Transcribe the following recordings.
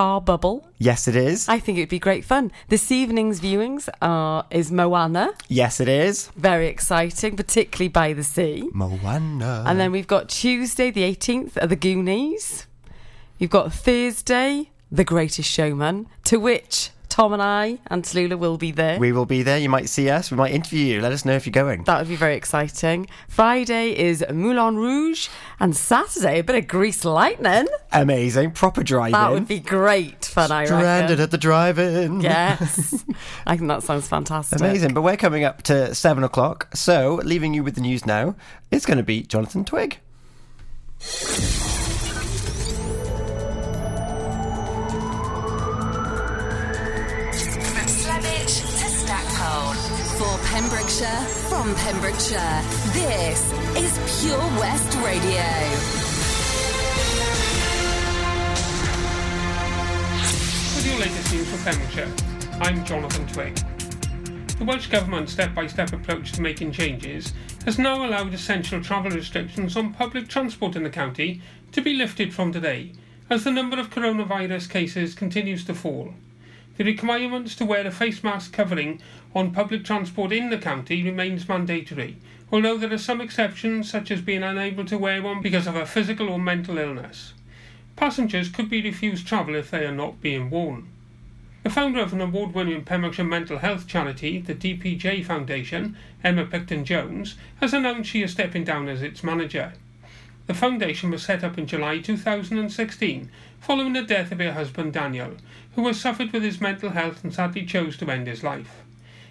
car bubble. Yes, it is. I think it'd be great fun. This evening's viewings are is Moana. Yes, it is. Very exciting, particularly by the sea. Moana. And then we've got Tuesday, the 18th, are the Goonies. You've got Thursday, The Greatest Showman, to which Tom and I and Tallulah will be there. we will be there. You might see us. We might interview you. Let us know if you're going. that would be very exciting. Friday is Moulin Rouge, and Saturday, a bit of Grease Lightning. Amazing. Proper driving. That would be great fun, I Stranded at the drive-in. Yes. I think that sounds fantastic. Amazing. But we're coming up to seven o'clock. So, leaving you with the news now, it's going to be Jonathan Twig. Pembrokeshire, from Pembrokeshire, this is Pure West Radio. With your latest news for Pembrokeshire, I'm Jonathan Twig. The Welsh Government's step by step approach to making changes has now allowed essential travel restrictions on public transport in the county to be lifted from today as the number of coronavirus cases continues to fall. The requirements to wear a face mask covering on public transport in the county remains mandatory, although there are some exceptions such as being unable to wear one because of a physical or mental illness. Passengers could be refused travel if they are not being worn. The founder of an award winning Pembrokeshire mental health charity, the DPJ Foundation, Emma Picton Jones, has announced she is stepping down as its manager. The foundation was set up in July 2016 following the death of her husband Daniel, who has suffered with his mental health and sadly chose to end his life.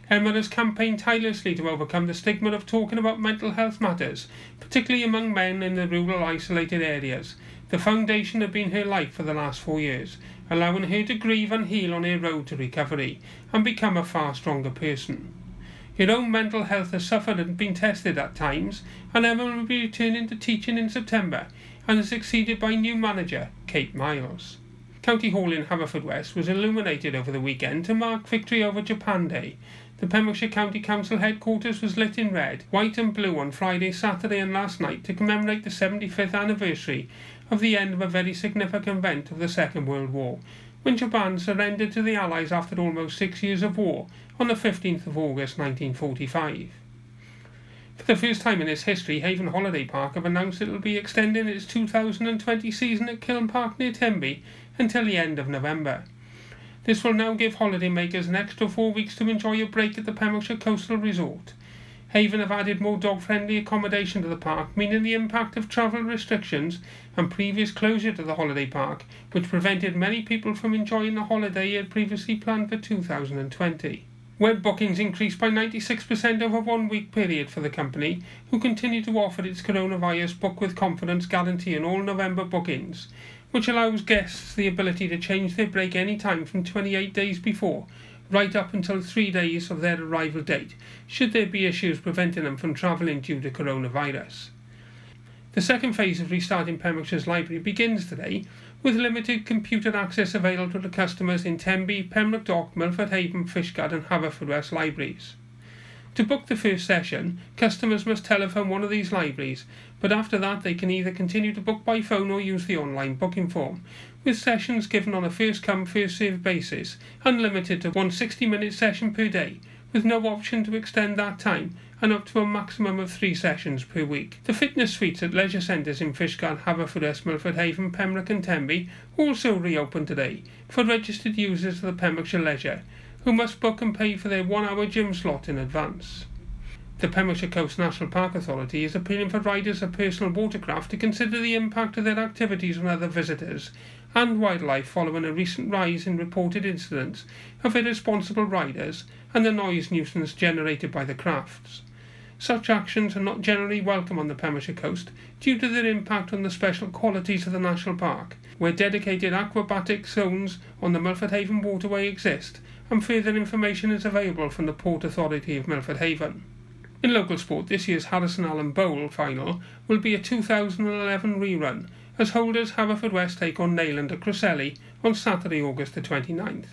Emma has campaigned tirelessly to overcome the stigma of talking about mental health matters, particularly among men in the rural isolated areas. The foundation have been her life for the last four years, allowing her to grieve and heal on her road to recovery and become a far stronger person. Her own mental health has suffered and been tested at times, and Emma will be returning to teaching in September and is succeeded by new manager Kate Miles. County Hall in Haverfordwest was illuminated over the weekend to mark victory over Japan Day. The Pembrokeshire County Council headquarters was lit in red, white and blue on Friday, Saturday and last night to commemorate the 75th anniversary of the end of a very significant event of the Second World War, when Japan surrendered to the Allies after almost six years of war on the 15th of August 1945. For the first time in its history, Haven Holiday Park have announced it will be extending its 2020 season at Kiln Park near Tenby until the end of November. This will now give holidaymakers an extra four weeks to enjoy a break at the Pembrokeshire Coastal Resort. Haven have added more dog friendly accommodation to the park, meaning the impact of travel restrictions and previous closure to the holiday park, which prevented many people from enjoying the holiday had previously planned for 2020. Web bookings increased by 96% over one week period for the company, who continue to offer its coronavirus book with confidence guarantee on all November bookings, which allows guests the ability to change their break any time from 28 days before, right up until three days of their arrival date, should there be issues preventing them from travelling due to coronavirus. The second phase of restarting Pembrokeshire's library begins today, with limited computer access available to the customers in Tenby, Pembroke Dock, Milford Haven, Fishguard and Haverfordwest libraries. To book the first session, customers must telephone one of these libraries, but after that they can either continue to book by phone or use the online booking form, with sessions given on a first come first served basis, unlimited to one 60 minute session per day, with no option to extend that time and up to a maximum of three sessions per week. The fitness suites at leisure centres in Fishguard, Haverfordwest, Milford Haven, Pembroke and Tenby also reopened today for registered users of the Pembrokeshire Leisure, who must book and pay for their one hour gym slot in advance. The Pembrokeshire Coast National Park Authority is appealing for riders of personal watercraft to consider the impact of their activities on other visitors and wildlife following a recent rise in reported incidents of irresponsible riders and the noise nuisance generated by the crafts. Such actions are not generally welcome on the Pembrokeshire coast due to their impact on the special qualities of the national park, where dedicated aquabatic zones on the Milford Haven waterway exist, and further information is available from the Port Authority of Milford Haven. In local sport, this year's Harrison Allen Bowl final will be a 2011 rerun, as holders Haverfordwest take on Nayland at Cresselly on Saturday, August the 29th.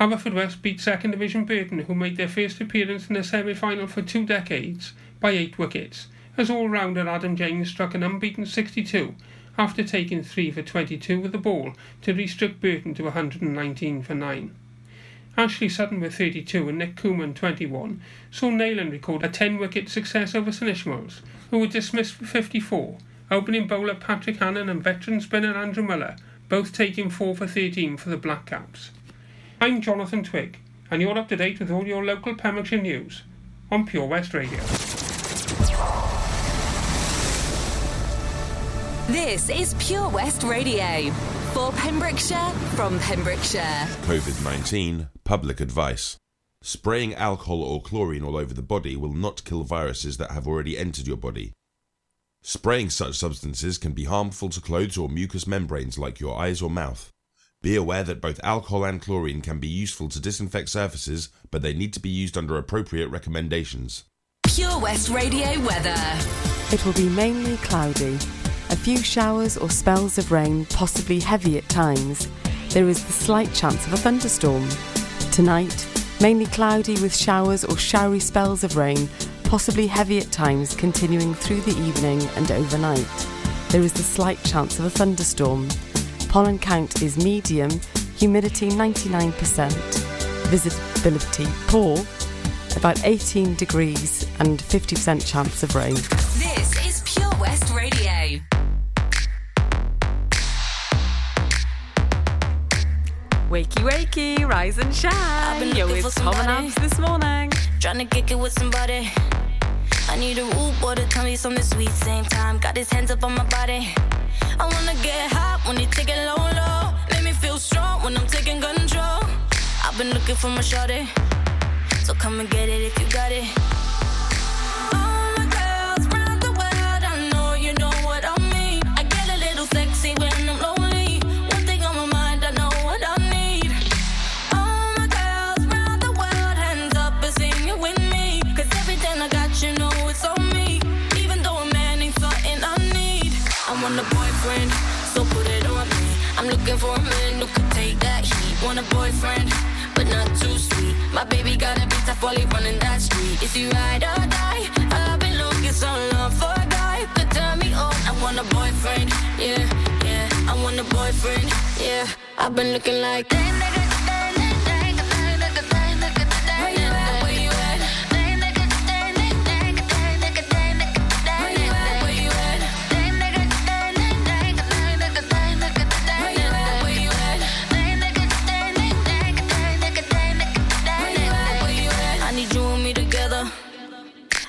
Haverfordwest beat second division Burton, who made their first appearance in the semi-final for two decades, by eight wickets, as all-rounder Adam James struck an unbeaten 62 after taking 3 for 22 with the ball to restrict Burton to 119 for 9. Ashley Sutton with 32 and Nick Cooman 21 saw Nayland record a 10 wicket success over St who were dismissed for 54. Opening bowler Patrick Hannon and veteran spinner Andrew Miller both taking 4 for 13 for the Black Caps. I'm Jonathan Twig, and you're up to date with all your local Pembrokeshire news on Pure West Radio. This is Pure West Radio for Pembrokeshire from Pembrokeshire. COVID 19 Public Advice. Spraying alcohol or chlorine all over the body will not kill viruses that have already entered your body. Spraying such substances can be harmful to clothes or mucous membranes like your eyes or mouth. Be aware that both alcohol and chlorine can be useful to disinfect surfaces, but they need to be used under appropriate recommendations. Pure West Radio weather. It will be mainly cloudy. A few showers or spells of rain, possibly heavy at times. There is the slight chance of a thunderstorm. Tonight, mainly cloudy with showers or showery spells of rain, possibly heavy at times, continuing through the evening and overnight. There is the slight chance of a thunderstorm. Pollen count is medium, humidity 99%, visibility poor, about 18 degrees, and 50% chance of rain. This is Pure West Radio. Wakey, wakey, rise and shine. I've been Yo, it's for Tom and. Abz this morning. Trying to kick it with somebody. I need a root boy to tell me something sweet. Same time, got his hands up on my body. I wanna get hot when you take it low, low. Make me feel strong when I'm taking control. I've been looking for my shorty. So come and get it if you got it. Want a boyfriend, so put it on me. I'm looking for a man who could take that heat. Want a boyfriend, but not too sweet. My baby got a bitch that's fully running that street. Is he ride or die? I've been looking so long for a guy could turn me on. I want a boyfriend, yeah, yeah. I want a boyfriend, yeah. I've been looking like. Where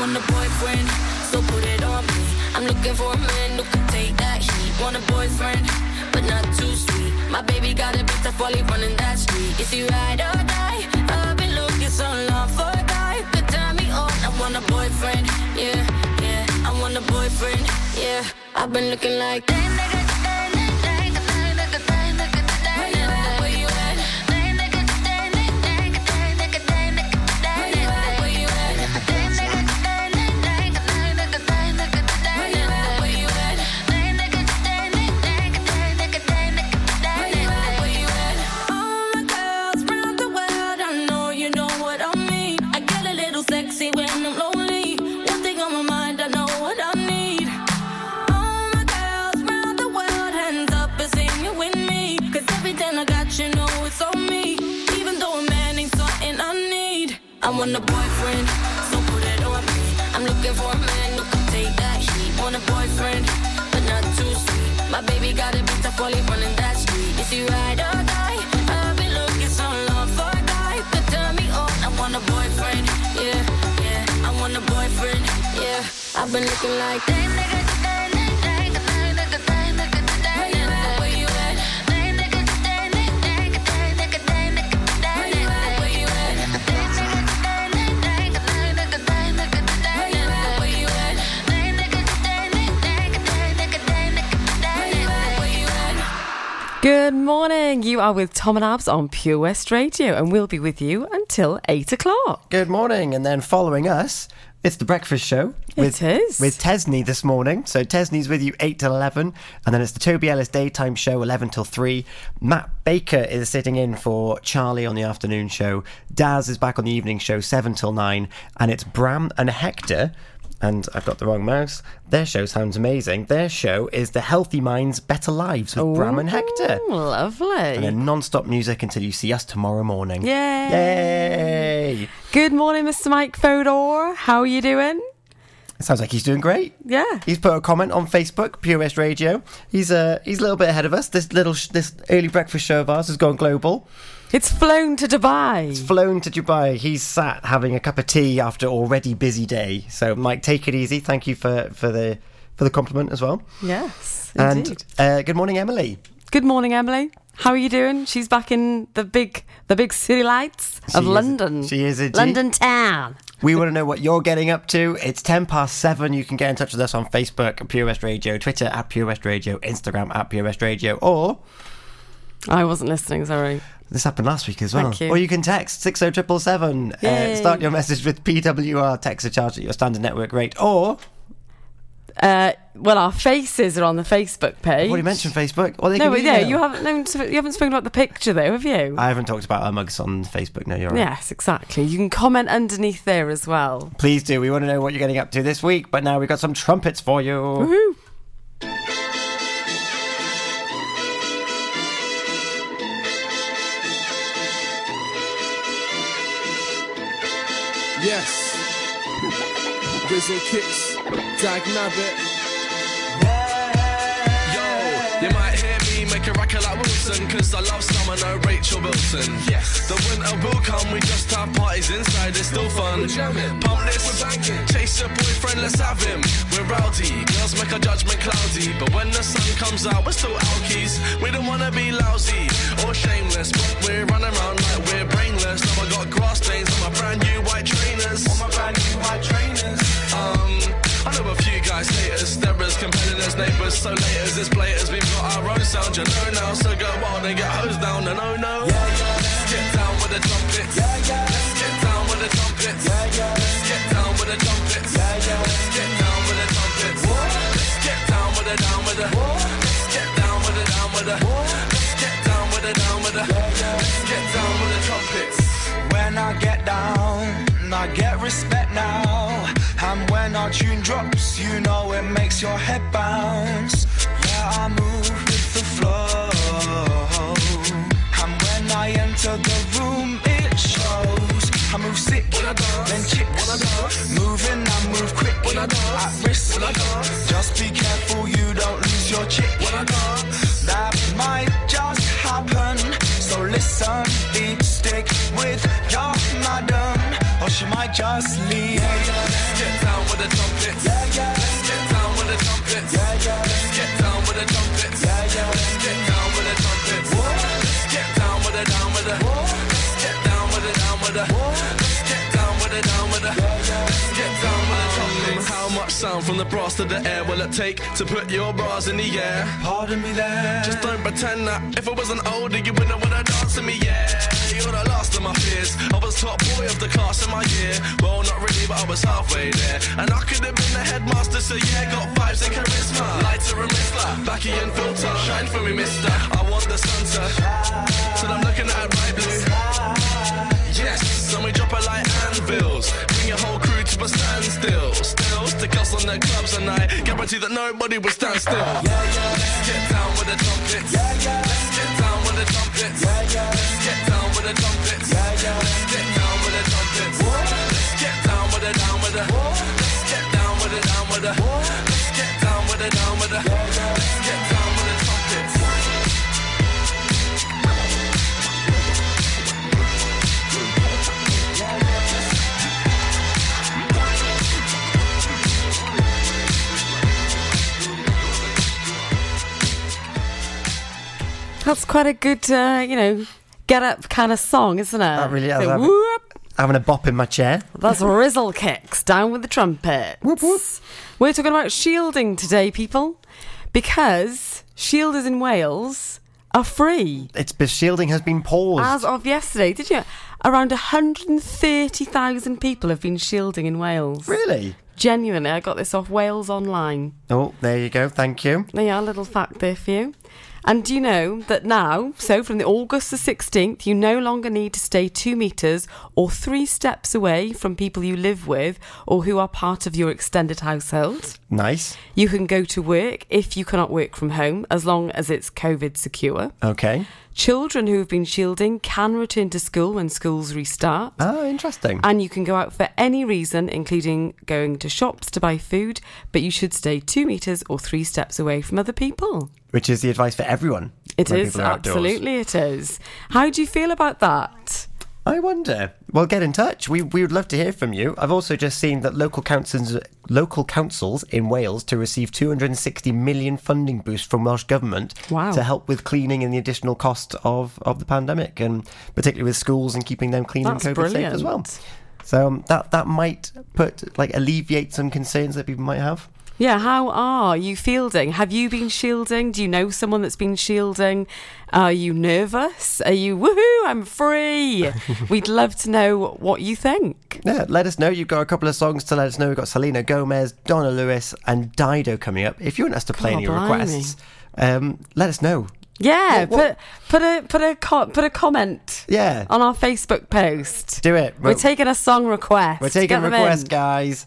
Want a boyfriend, so put it on me. I'm looking for a man who can take that heat. Want a boyfriend, but not too sweet. My baby got a bitch that's fully running that street. Is he ride or die? I've been looking so long for a guy could turn me on. I want a boyfriend, yeah, yeah. I want a boyfriend, yeah. I've been looking like. Where you I want a boyfriend, so put it on me. I'm looking for a man who can take that heat. Want a boyfriend, but not too sweet. My baby got a bitch that's fully running that street. Is he ride or die? I've been looking so long for a guy could turn me on. I want a boyfriend, yeah, yeah. I want a boyfriend, yeah. I've been looking like. Where you Good morning. You are with Tom and Abz on Pure West Radio, and we'll be with you until eight o'clock. Good morning, and then following us, it's the breakfast show. With, It is. with Tesney this morning. So Tesney's with you eight till eleven, and then it's the Toby Ellis daytime show eleven till three. Matt Baker is sitting in for Charlie on the afternoon show. Daz is back on the evening show seven till nine, and it's Bram and Hector. And I've got the wrong mouse. Their show sounds amazing. Their show is the Healthy Minds, Better Lives with Bram and Hector. Lovely. And then non-stop music until you see us tomorrow morning. Yay. Yay! Good morning, Mr. Mike Fodor. How are you doing? Sounds like he's doing great. Yeah. He's put a comment on Facebook, Pure West Radio. He's uh, he's a little bit ahead of us. This little sh- this early breakfast show of ours has gone global. It's flown to Dubai. It's flown to Dubai. He's sat having a cup of tea after already busy day. So Mike, take it easy. Thank you for for the for the compliment as well. Yes, And indeed. uh, good morning, Emily. Good morning, Emily. How are you doing? She's back in the big the big city lights She of is- London. she is indeed. London town. We want to know what you're getting up to. It's 10 past 7. You can get in touch with us on Facebook, Pure West Radio, Twitter at Pure West Radio, Instagram at Pure West Radio, or I wasn't listening. Sorry. This happened last week as well. Thank you. Or you can text 60777. Uh, start your message with PWR, text a charge at your standard network rate. Or, Uh, well, our faces are on the Facebook page. I've already mentioned Facebook. Or they No, can yeah, you haven't. No, you haven't spoken about the picture, though, have you? I haven't talked about our mugs on Facebook. No, you're right. Yes, exactly. You can comment underneath there as well. Please do. We want to know what you're getting up to this week. But now we've got some trumpets for you. Woohoo! Rizzle Kicks, Dag Nabbit. Yo, you might hear me make a record like Wilson, cause I love summer, no Rachel Wilson. Yes. The winter will come, we just have parties inside, it's still fun. Pump this, chase your boyfriend, let's have him. We're rowdy, girls make our judgment cloudy, but when the sun comes out, we're still alkies. We don't wanna be lousy or shameless, but we're running around like we're brainless. Now I got grass stains on my brand new white trainers. On my brand new white trainers. Hate us, they're as competitors, neighbours, so laters, as blaters, we've got our own sound, you know now, so go wild and get hosed down, no, no, no. Let's get down with the trumpets. Yeah, yeah. Let's get down with the trumpets. Yeah, yeah. Let's get down with the trumpets. Yeah, yeah. Let's get down with the trumpets. Let's get down with the down with the. Let's get down with the down with the. Let's get down with the down with the. Let's get down with the trumpets. When I get down, I get respect now. And when our tune drops, you know it makes your head bounce. Yeah, I move with the flow. And when I enter the room, it shows. I move sick, then chicks. Moving, I move quick. At risk, just be careful you don't lose your chick. That might just happen. So listen, be stick with your madam, or she might just leave. From the brass to the air will it take to put your bras in the air? Pardon me there. Just don't pretend that if I wasn't older, you wouldn't wanna dance with me, yeah. You're the last of my fears. I was top boy of the class in my year. Well, not really, but I was halfway there. And I could have been the headmaster, so yeah, got vibes and charisma. Lighter and mister, backy and filter. Shine for me, mister. I want the sunset. So I'm looking at right blue. Yes, and we drop it like anvils. Bring your whole crew to a standstill. Still, stick us on the clubs and I guarantee that nobody will stand still. Yeah, yeah. Let's get down with the trumpets. Let's get down with the trumpets. Let's get down with the trumpets. Let's get down with the trumpets. Let's get down with the down with the. Let's get down with the down with the. Let's get down with the down with the. Let's get down That's quite a good, uh, you know, get up kind of song, isn't it? That really is. So, whoop. Having a bop in my chair. That's Rizzle Kicks, down with the trumpets. We're talking about shielding today, people, because shielders in Wales are free. It's shielding has been paused. As of yesterday, did you? Around 130,000 people have been shielding in Wales. really? Genuinely, I got this off Wales Online. Oh, there you go. Thank you. There you are, a little fact there for you. And do you know that now, so from the August the 16th, you no longer need to stay two metres or three steps away from people you live with or who are part of your extended household. Nice. You can go to work if you cannot work from home, as long as it's COVID secure. Okay. Children who have been shielding can return to school when schools restart. Oh, interesting. And you can go out for any reason, including going to shops to buy food, but you should stay two metres or three steps away from other people. Which is the advice for everyone. It is, when is, outdoors. absolutely, it is. How do you feel about that? I wonder. Well, get in touch. We we would love to hear from you. I've also just seen that local councils local councils in Wales to receive 260 million funding boost from Welsh government Wow. to help with cleaning and the additional cost of of the pandemic, and particularly with schools and keeping them clean That's and COVID safe as well. So um, that that might put like alleviate some concerns that people might have. Yeah, how are you fielding? Have you been shielding? Do you know someone that's been shielding? Are you nervous? Are you woohoo? I'm free. We'd love to know what you think. Yeah, let us know. You've got a couple of songs to let us know. We've got Selena Gomez, Donna Lewis, and Dido coming up. If you want us to play God, any blimey. requests, um, let us know. Yeah, What- what- put put a put a co- put a comment Yeah, on our Facebook post. do it. We're taking a song request. We're taking requests, guys.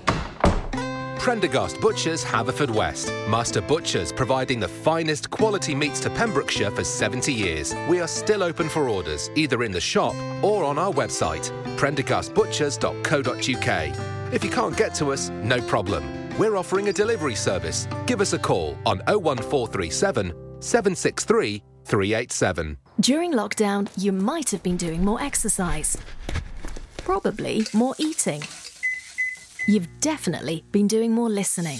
Prendergast Butchers, Haverfordwest. Master Butchers, providing the finest quality meats to Pembrokeshire for 70 years. We are still open for orders, either in the shop or on our website, prendergastbutchers.co.uk. If you can't get to us, no problem. We're offering a delivery service. Give us a call on 01437 763 387. During lockdown, you might have been doing more exercise. Probably more eating. You've definitely been doing more listening.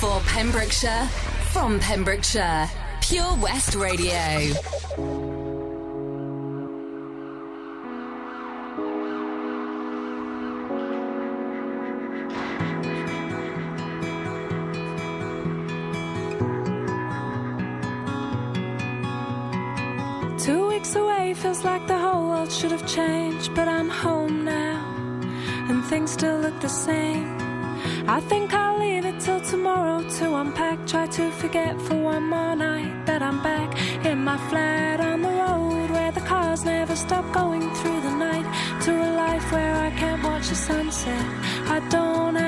For Pembrokeshire, from Pembrokeshire, Pure West Radio. Two weeks away feels like the whole world should have changed, but I'm home now, and things still look the same. I think I'll leave it till tomorrow to unpack. Try to forget for one more night that I'm back in my flat on the road where the cars never stop going through the night. To a life where I can't watch the sunset. I don't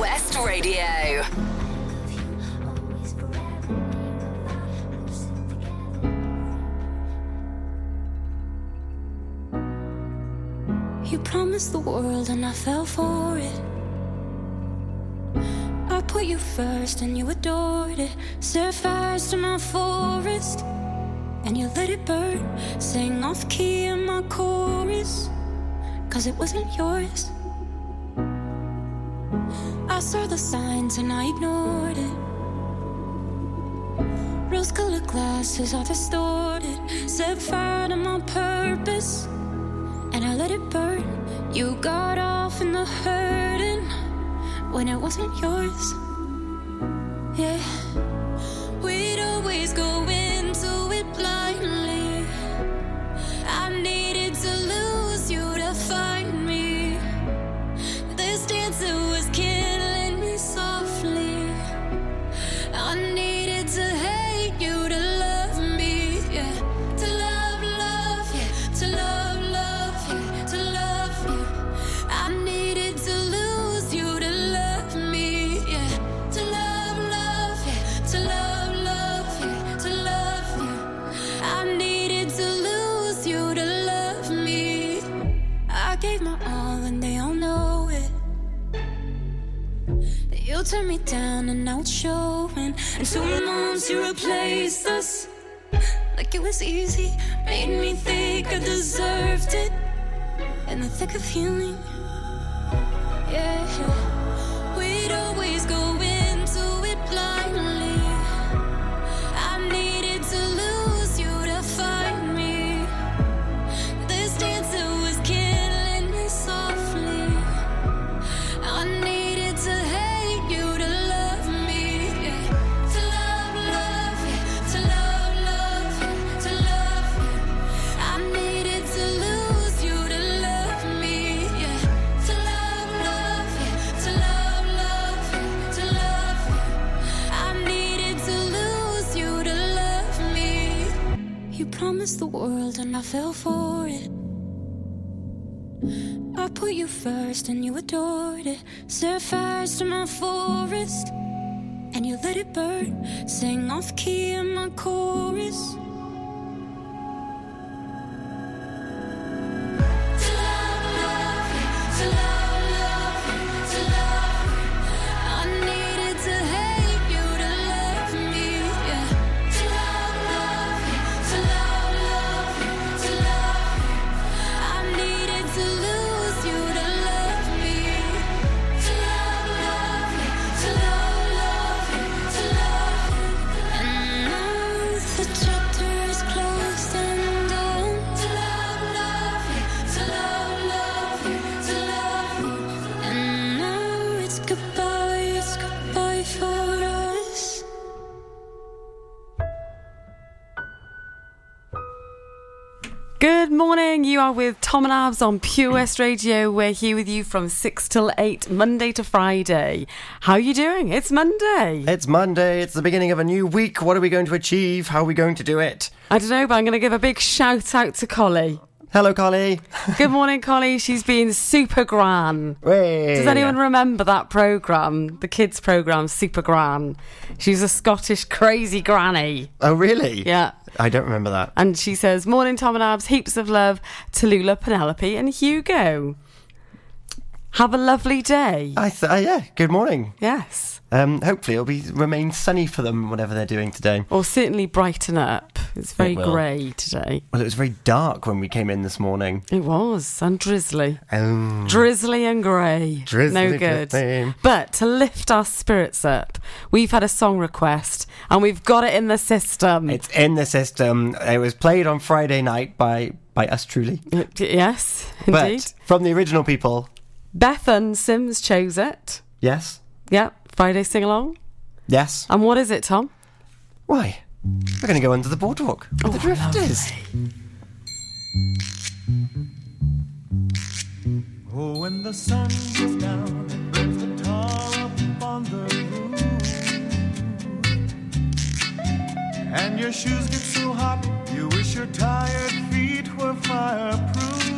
West Radio. You promised the world and I fell for it. I put you first and you adored it. Set fires to my forest and you let it burn. Sang off key in my chorus, cause it wasn't yours. Saw the signs and I ignored it. Rose colored glasses are distorted. Set fire to my purpose and I let it burn. You got off in the hurting when it wasn't yours. Yeah, Turned me down and it's showing. And two months you replaced us. Like it was easy, made me think I deserved it. In the thick of healing, yeah. You adored it. Set fires to my forest and you let it burn. sing off key in my chorus. Are with Tom and Abz on Pure West Radio. We're here with you from 6 till 8, Monday to Friday. How are you doing? It's Monday. It's Monday. It's the beginning of a new week. What are we going to achieve? How are we going to do it? I don't know, but I'm going to give a big shout out to Collie. Hello, Collie. Good morning, Collie. She's been super gran. Hey. Does anyone remember that programme? The kids' programme, Super Gran. She's a Scottish crazy granny. Oh, really? Yeah. I don't remember that. And she says, Morning, Tom and Abz. Heaps of love to Lula, Penelope, and Hugo. Have a lovely day. I th- uh, yeah. Good morning. Yes. Um, hopefully it'll be remain sunny for them, whatever they're doing today. Or certainly brighten up. It's very It grey today. Well, it was very dark when we came in this morning. It was, and drizzly. Um, Drizzly and grey. Drizzly, no good. drizzly. But to lift our spirits up, we've had a song request and we've got it in the system. it's in the system. It was played on Friday night by by us truly. yes, indeed. But from the original people, Bethan Sims chose it. yes, Yep, Friday sing along. yes. And what is it, Tom? Why? We're going to go under the boardwalk with the drifters. Oh, when the sun goes down and burns the tar up on the roof, and your shoes get so hot, you wish your tired feet were fireproof.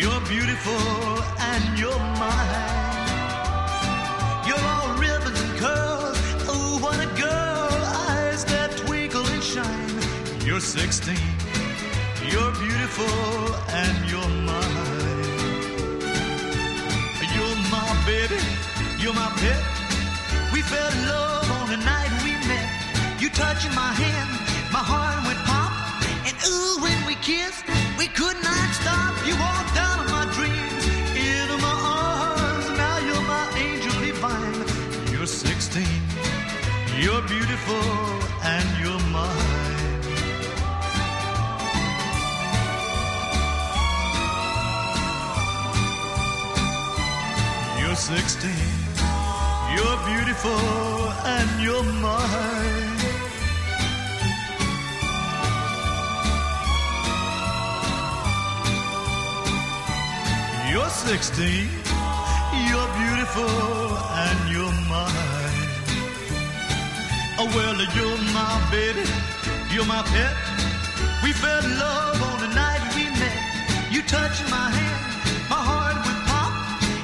You're beautiful and you're mine. You're all ribbons and curls. Oh, what a girl. Eyes that twinkle and shine. You're 16. You're beautiful and you're mine. You're my baby. You're my pet. We fell in love on the night we met. You touching my hand, my heart went pop. And ooh, when we kissed, we could not stop. You walked out of my dreams into my arms. Now you're my angel divine. You're 16. You're beautiful and you're mine. You're 16. You're beautiful and you're mine. 16. You're beautiful and you're mine. Oh, well, you're my baby. You're my pet. We fell in love on the night we met. You touched my hand, my heart would pop.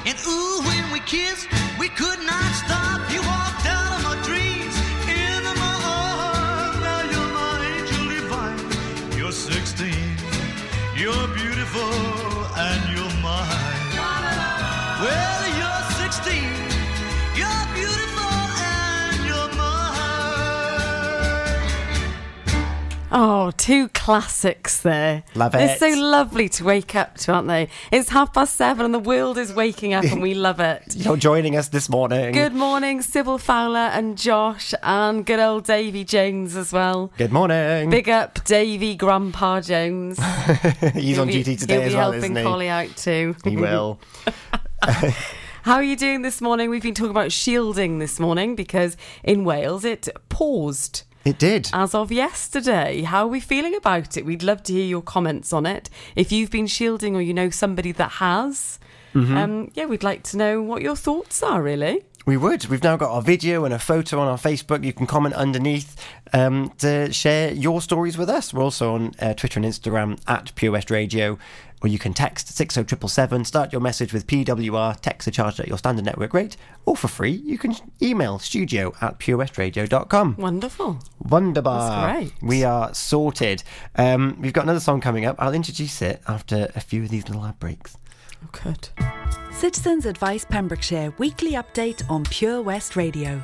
And ooh, when we kissed, we could not stop. You walked out of my dreams into my arms. Now you're my angel divine. You're 16. You're beautiful and you're. Well, you're 16. You're beautiful and you're mine. Oh, two classics there. Love it. They're so lovely to wake up to, aren't they? It's half past seven and the world is waking up and we love it. You're joining us this morning. Good morning, Sybil Fowler and Josh, and good old Davy Jones as well. Good morning. Big up Davy Grandpa Jones. He's on He'll be- duty today he'll as be well, helping isn't he? Collie out too. He will. How are you doing this morning? We've been talking about shielding this morning because in Wales it paused. It did. As of yesterday. How are we feeling about it? We'd love to hear your comments on it. If you've been shielding or you know somebody that has, Mhm. um, yeah, we'd like to know what your thoughts are, really. We would. We've now got our video and a photo on our Facebook. You can comment underneath um, to share your stories with us. We're also on uh, Twitter and Instagram at Pure West Radio, or you can text 60777, start your message with PWR, text are charged at your standard network rate, or for free, you can email studio at purewestradio.com. Wonderful. Wonderbar. That's great. We are sorted. Um, we've got another song coming up. I'll introduce it after a few of these little ad breaks. Oh, good. Citizens Advice Pembrokeshire weekly update on Pure West Radio.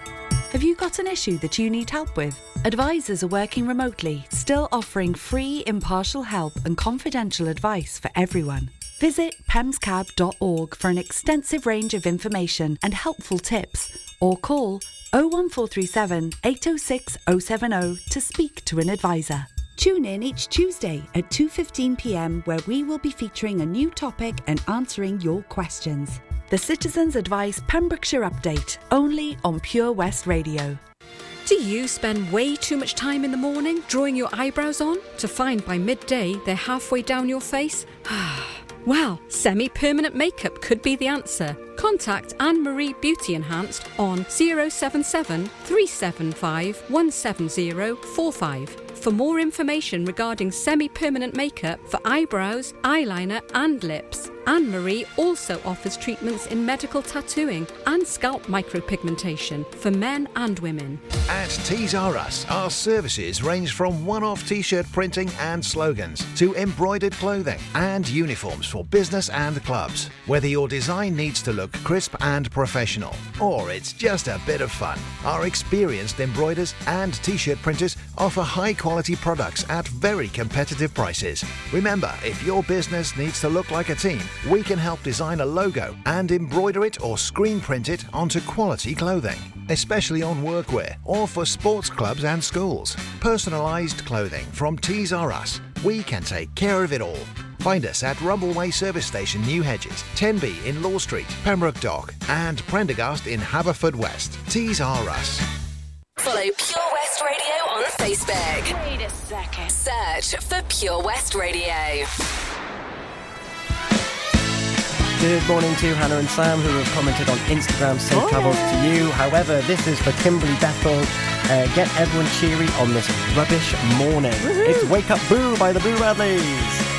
Have you got an issue that you need help with? Advisors are working remotely, still offering free, impartial help and confidential advice for everyone. Visit pemscab.org for an extensive range of information and helpful tips, or call 01437 806 070 to speak to an advisor. Tune in each Tuesday at 2:15 p.m. where we will be featuring a new topic and answering your questions. The Citizens Advice Pembrokeshire Update, only on Pure West Radio. Do you spend way too much time in the morning drawing your eyebrows on to find by midday they're halfway down your face? well, semi permanent makeup could be the answer. Contact Anne Marie Beauty Enhanced on 077 375 17045 for more information regarding semi permanent makeup for eyebrows, eyeliner, and lips. Anne Marie also offers treatments in medical tattooing and scalp micropigmentation for men and women. At Tees R Us, our services range from one off t shirt printing and slogans to embroidered clothing and uniforms for business and clubs. Whether your design needs to look crisp and professional or it's just a bit of fun, our experienced embroiders and t shirt printers offer high quality products at very competitive prices. Remember, if your business needs to look like a team, we can help design a logo and embroider it or screen print it onto quality clothing, especially on workwear or for sports clubs and schools. Personalised clothing from Tees R Us. We can take care of it all. Find us at Rumbleway Service Station, New Hedges, 10B in Law Street, Pembroke Dock, and Prendergast in Haverfordwest. Tees R Us. Follow Pure West Radio on Facebook. Wait a second. Search for Pure West Radio. Good morning to Hannah and Sam, who have commented on Instagram. Safe oh. travels to you. However, this is for Kimberly Bethel. Uh, get everyone cheery on this rubbish morning. Woo-hoo. It's Wake Up Boo by the Boo Radleys.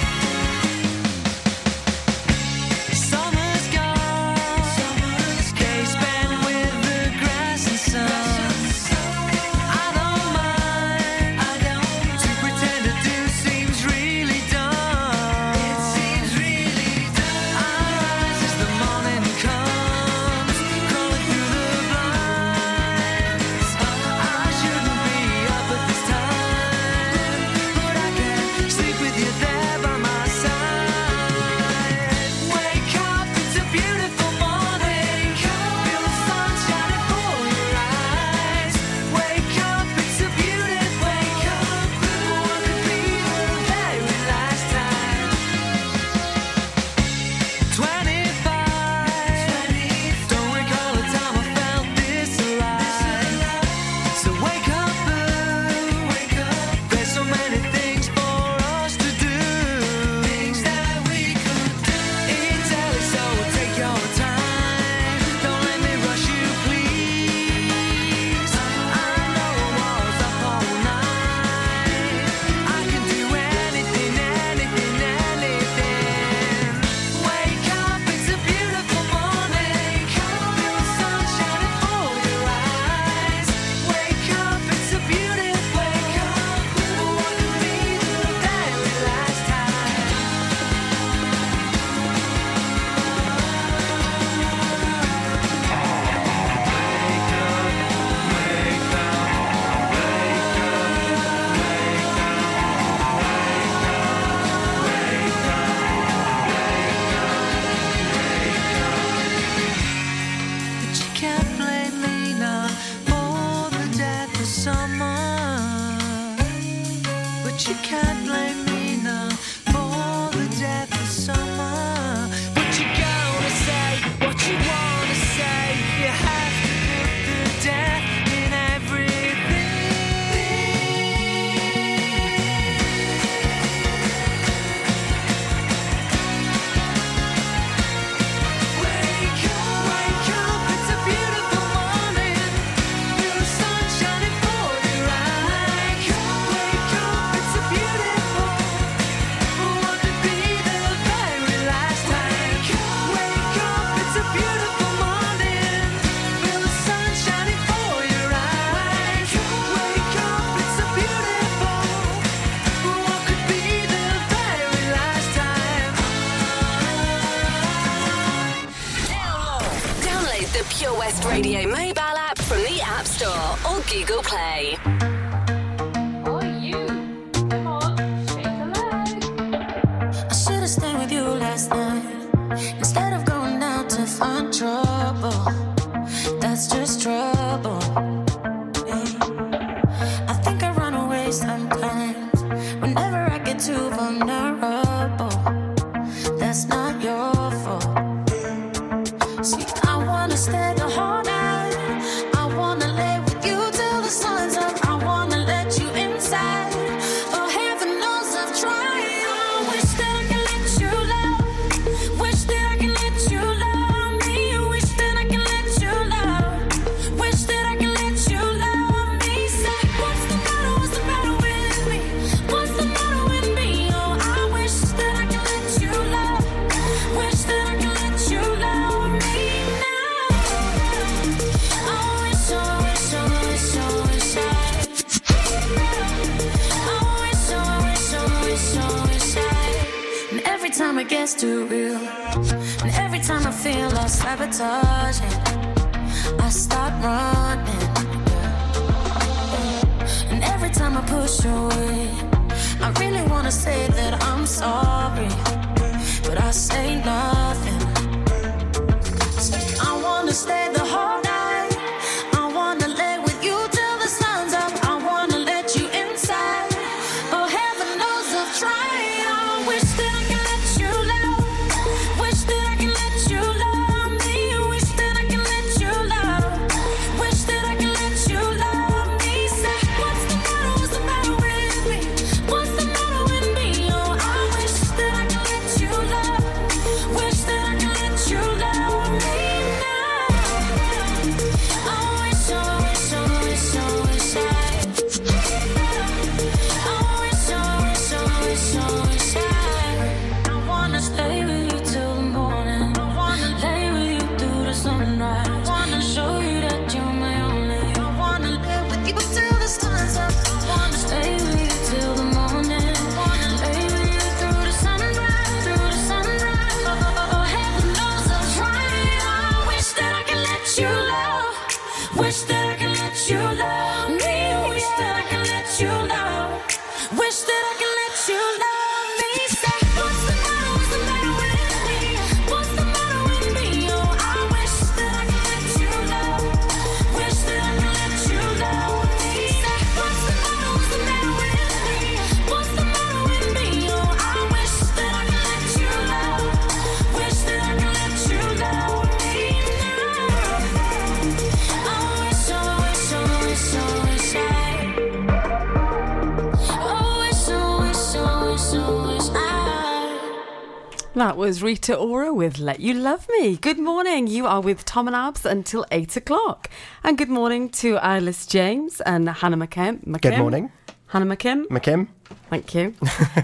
That was Rita Ora with Let You Love Me. Good morning. You are with Tom and Abz until 8 o'clock. And good morning to Alice James and Hannah McKim. McKim. Good morning. Hannah McKim. McKim. Thank you.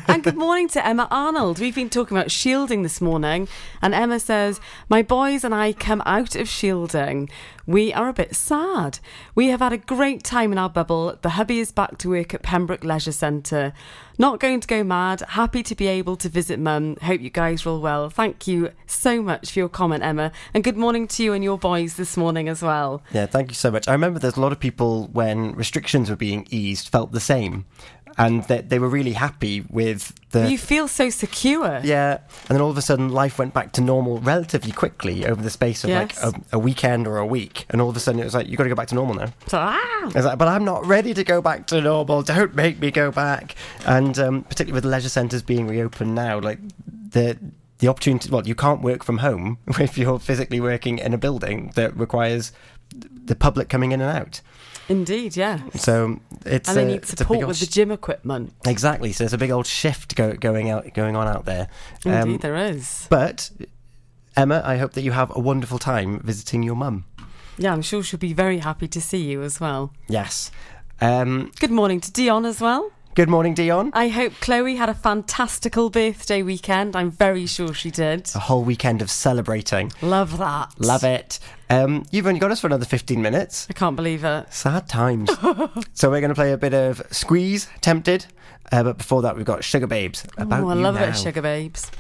and good morning to Emma Arnold. We've been talking about shielding this morning, and Emma says, My boys and I come out of shielding. We are a bit sad. We have had a great time in our bubble. The hubby is back to work at Pembroke Leisure Centre. Not going to go mad. Happy to be able to visit mum. Hope you guys are all well. Thank you so much for your comment, Emma. And good morning to you and your boys this morning as well. Yeah, thank you so much. I remember there's a lot of people when restrictions were being eased felt the same, and that they were really happy with the. You feel so secure. yeah, and then all of a sudden life went back to normal relatively quickly over the space of Yes. like a, a weekend or a week, and all of a sudden it was like you got to go back to normal now. So, ah! Like, but I'm not ready to go back to normal. Don't make me go back. And um, particularly with leisure centres being reopened now, like the the opportunity. Well, you can't work from home if you're physically working in a building that requires the public coming in and out. Indeed, yeah. So it's and they need it's a big support with the gym equipment. Exactly. So there's a big old shift go, going out, going on out there. Um, Indeed, there is. But Emma, I hope that you have a wonderful time visiting your mum. Yeah, I'm sure she'll be very happy to see you as well. Yes. Um, Good morning to Dion as well. Good morning, Dion. I hope Chloe had a fantastical birthday weekend. I'm very sure she did. A whole weekend of celebrating. Love that. Love it. Um, you've only got us for another 15 minutes. I can't believe it. Sad times. so we're going to play a bit of Squeeze, Tempted. Uh, but before that, we've got Sugababes. About oh, I love a bit of Now. sugar babes.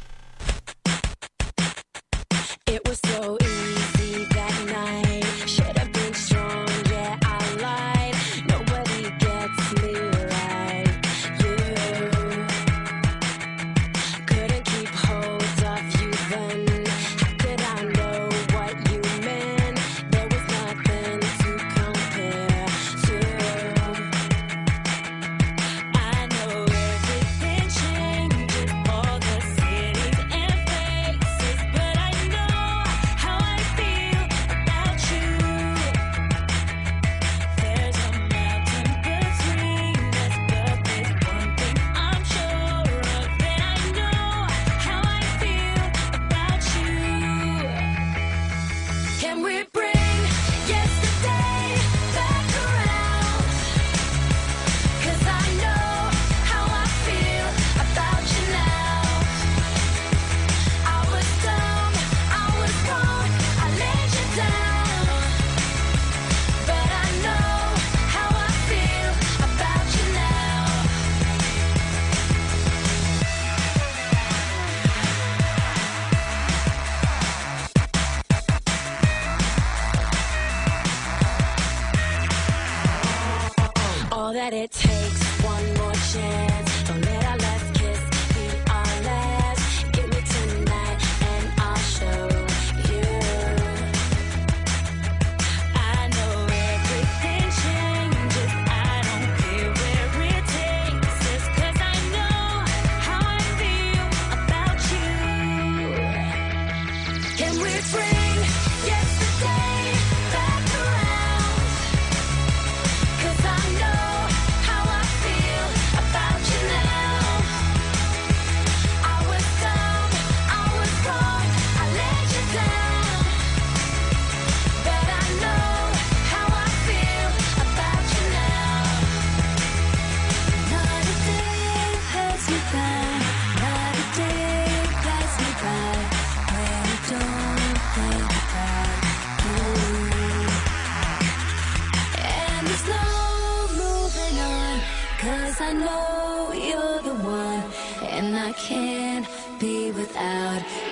Can't be without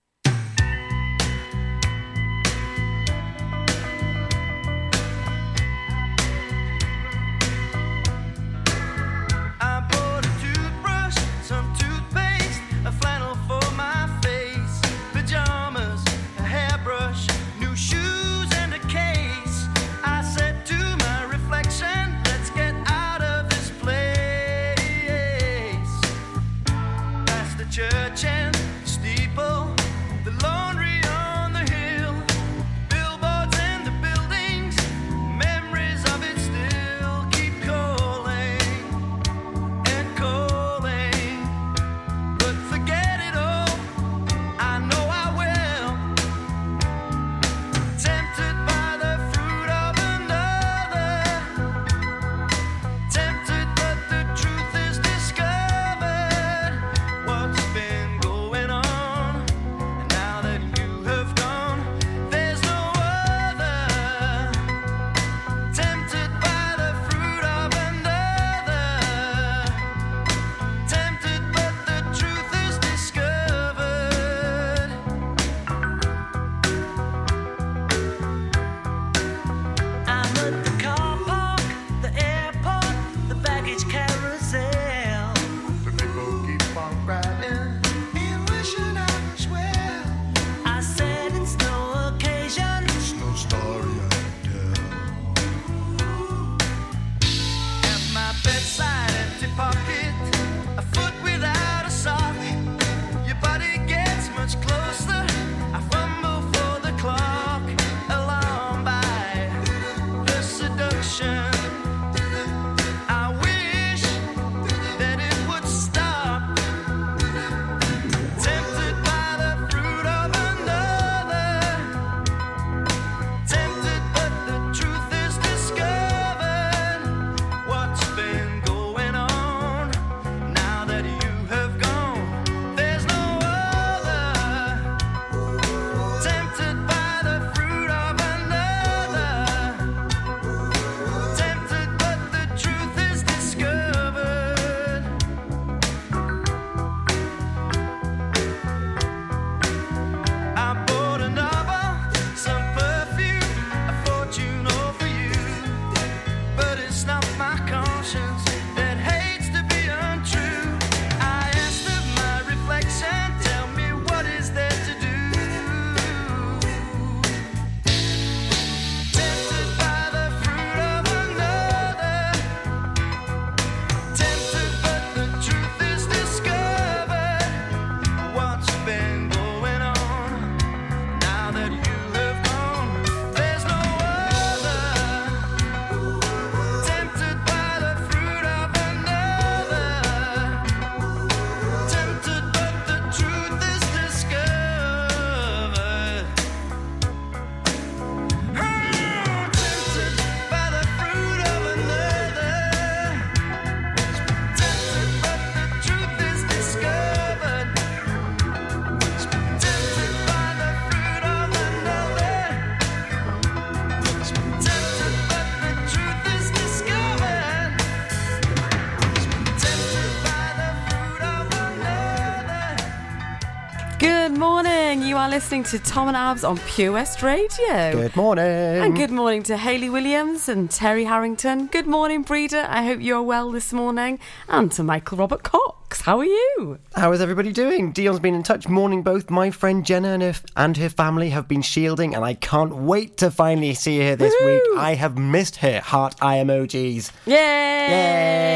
Listening to Tom and Abz on Pure West Radio. Good morning. And good morning to Hayley Williams and Terry Harrington. Good morning, Breeder. I hope you're well this morning. And to Michael Robert Cox. How are you? How is everybody doing? Dion's been in touch. Morning, both. My friend Jenna and her, and her family have been shielding, and I can't wait to finally see her this week. I have missed her. Heart eye emojis. Yay! Yay!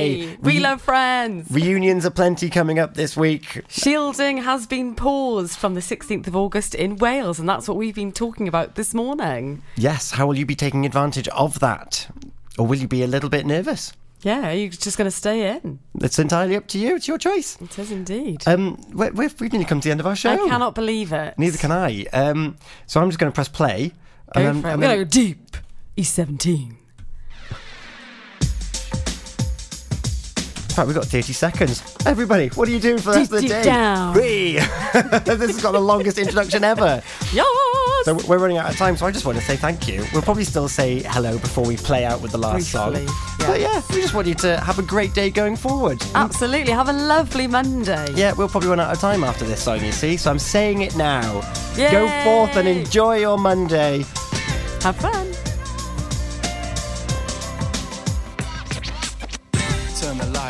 We Re- love friends. Reunions are plenty coming up this week. Shielding has been paused from the 16th of August in Wales, and that's what we've been talking about this morning. Yes, how will you be taking advantage of that? Or will you be a little bit nervous? Yeah, are you just going to stay in? It's entirely up to you. It's your choice. It is indeed. Um, we- we've, we've nearly come to the end of our show. I cannot believe it. Neither can I. Um, so I'm just going to press play. Go and for it. We're going to go deep. E17. Fact, we've got 30 seconds. Everybody, what are you doing for the rest of the day? down. This has got the longest introduction ever. Yes! So we're running out of time, so I just want to say thank you. We'll probably still say hello before we play out with the last Briefly, song. yeah. But yeah, we just want you to have a great day going forward. Absolutely. Have a lovely Monday. Yeah, we'll probably run out of time after this song, you see, so I'm saying it now. Yay! Go forth and enjoy your Monday. Have fun.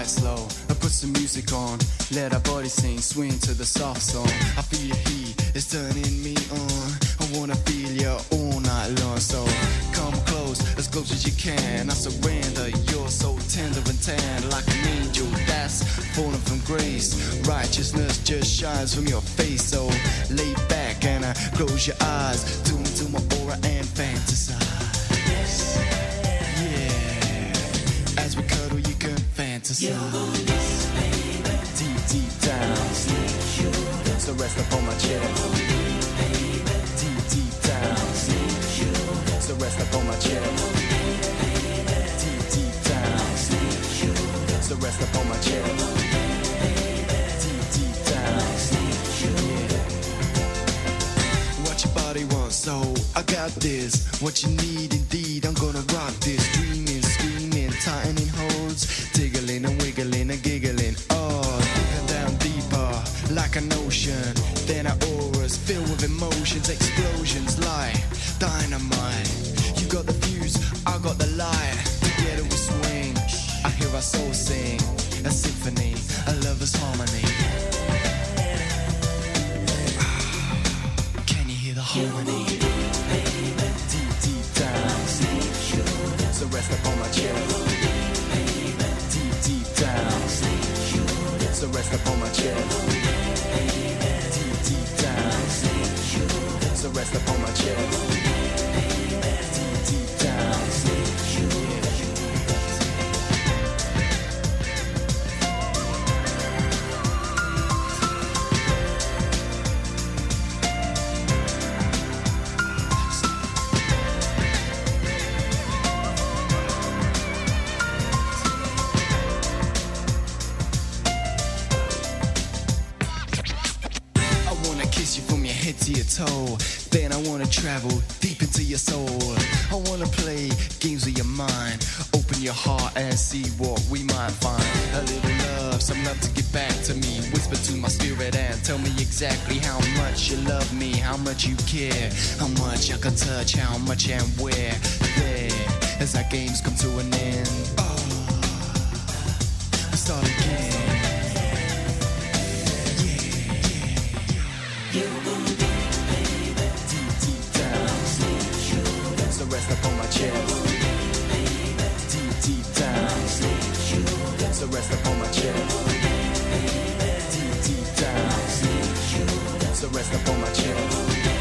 Lights and put some music on. Let our body sing, swing to the soft song. I feel your heat, it's turning me on. I wanna feel you all night long. So come close, as close as you can. I surrender, you're so tender and tan, like an angel that's fallen from grace. Righteousness just shines from your face. So lay back and I close your eyes. Tune into my aura and fantasize. Yeah, as we cuddle, you can fantasize. Deep, deep down. So rest upon my chest. Deep, deep down. So rest upon my chest. Deep, deep down. So rest upon my chest. Deep, deep down. Yeah. What your body wants, so I got this. What you need, indeed, I'm gonna rock this. Dreaming, screaming, tightening holds, with emotions, explosions like dynamite. You got the fuse, I got the light. Together we swing. I hear our soul sing, a symphony, a lover's harmony. Can you hear the harmony? Deep, deep down. So rest upon my chest. Deep, deep down. So rest upon my chest. Rest upon my chest. Much I can touch, how much and where. There, as our games come to an end. Ah, oh, we start again. Deep, deep down. So rest upon my chest. Deep, deep down. So rest my chest. Deep, deep down. So rest my chest.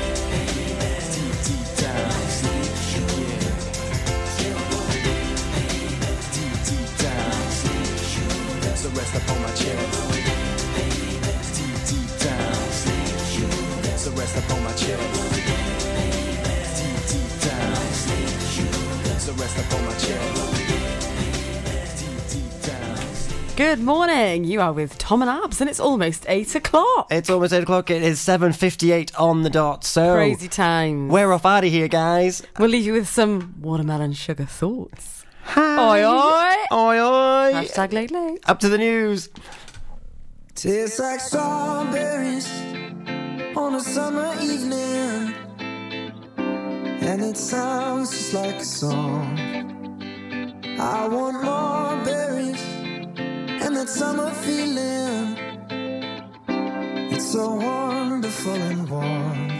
So rest upon my chest. Deep, deep down. So rest upon my chest. Deep, deep down. So rest upon my chest. Deep, deep down. Good morning. You are with Tom and Abz, and it's almost eight o'clock. It's almost 8 o'clock. It is 7.58 on the dot. So Crazy times. we're off out of here, guys. We'll leave you with some watermelon sugar thoughts. Oi, oi. Oi, oi. Hashtag late late. Up to the news. Tastes like strawberries on a summer evening, and it sounds just like a song. I want more berries and that summer feeling. It's so wonderful and warm.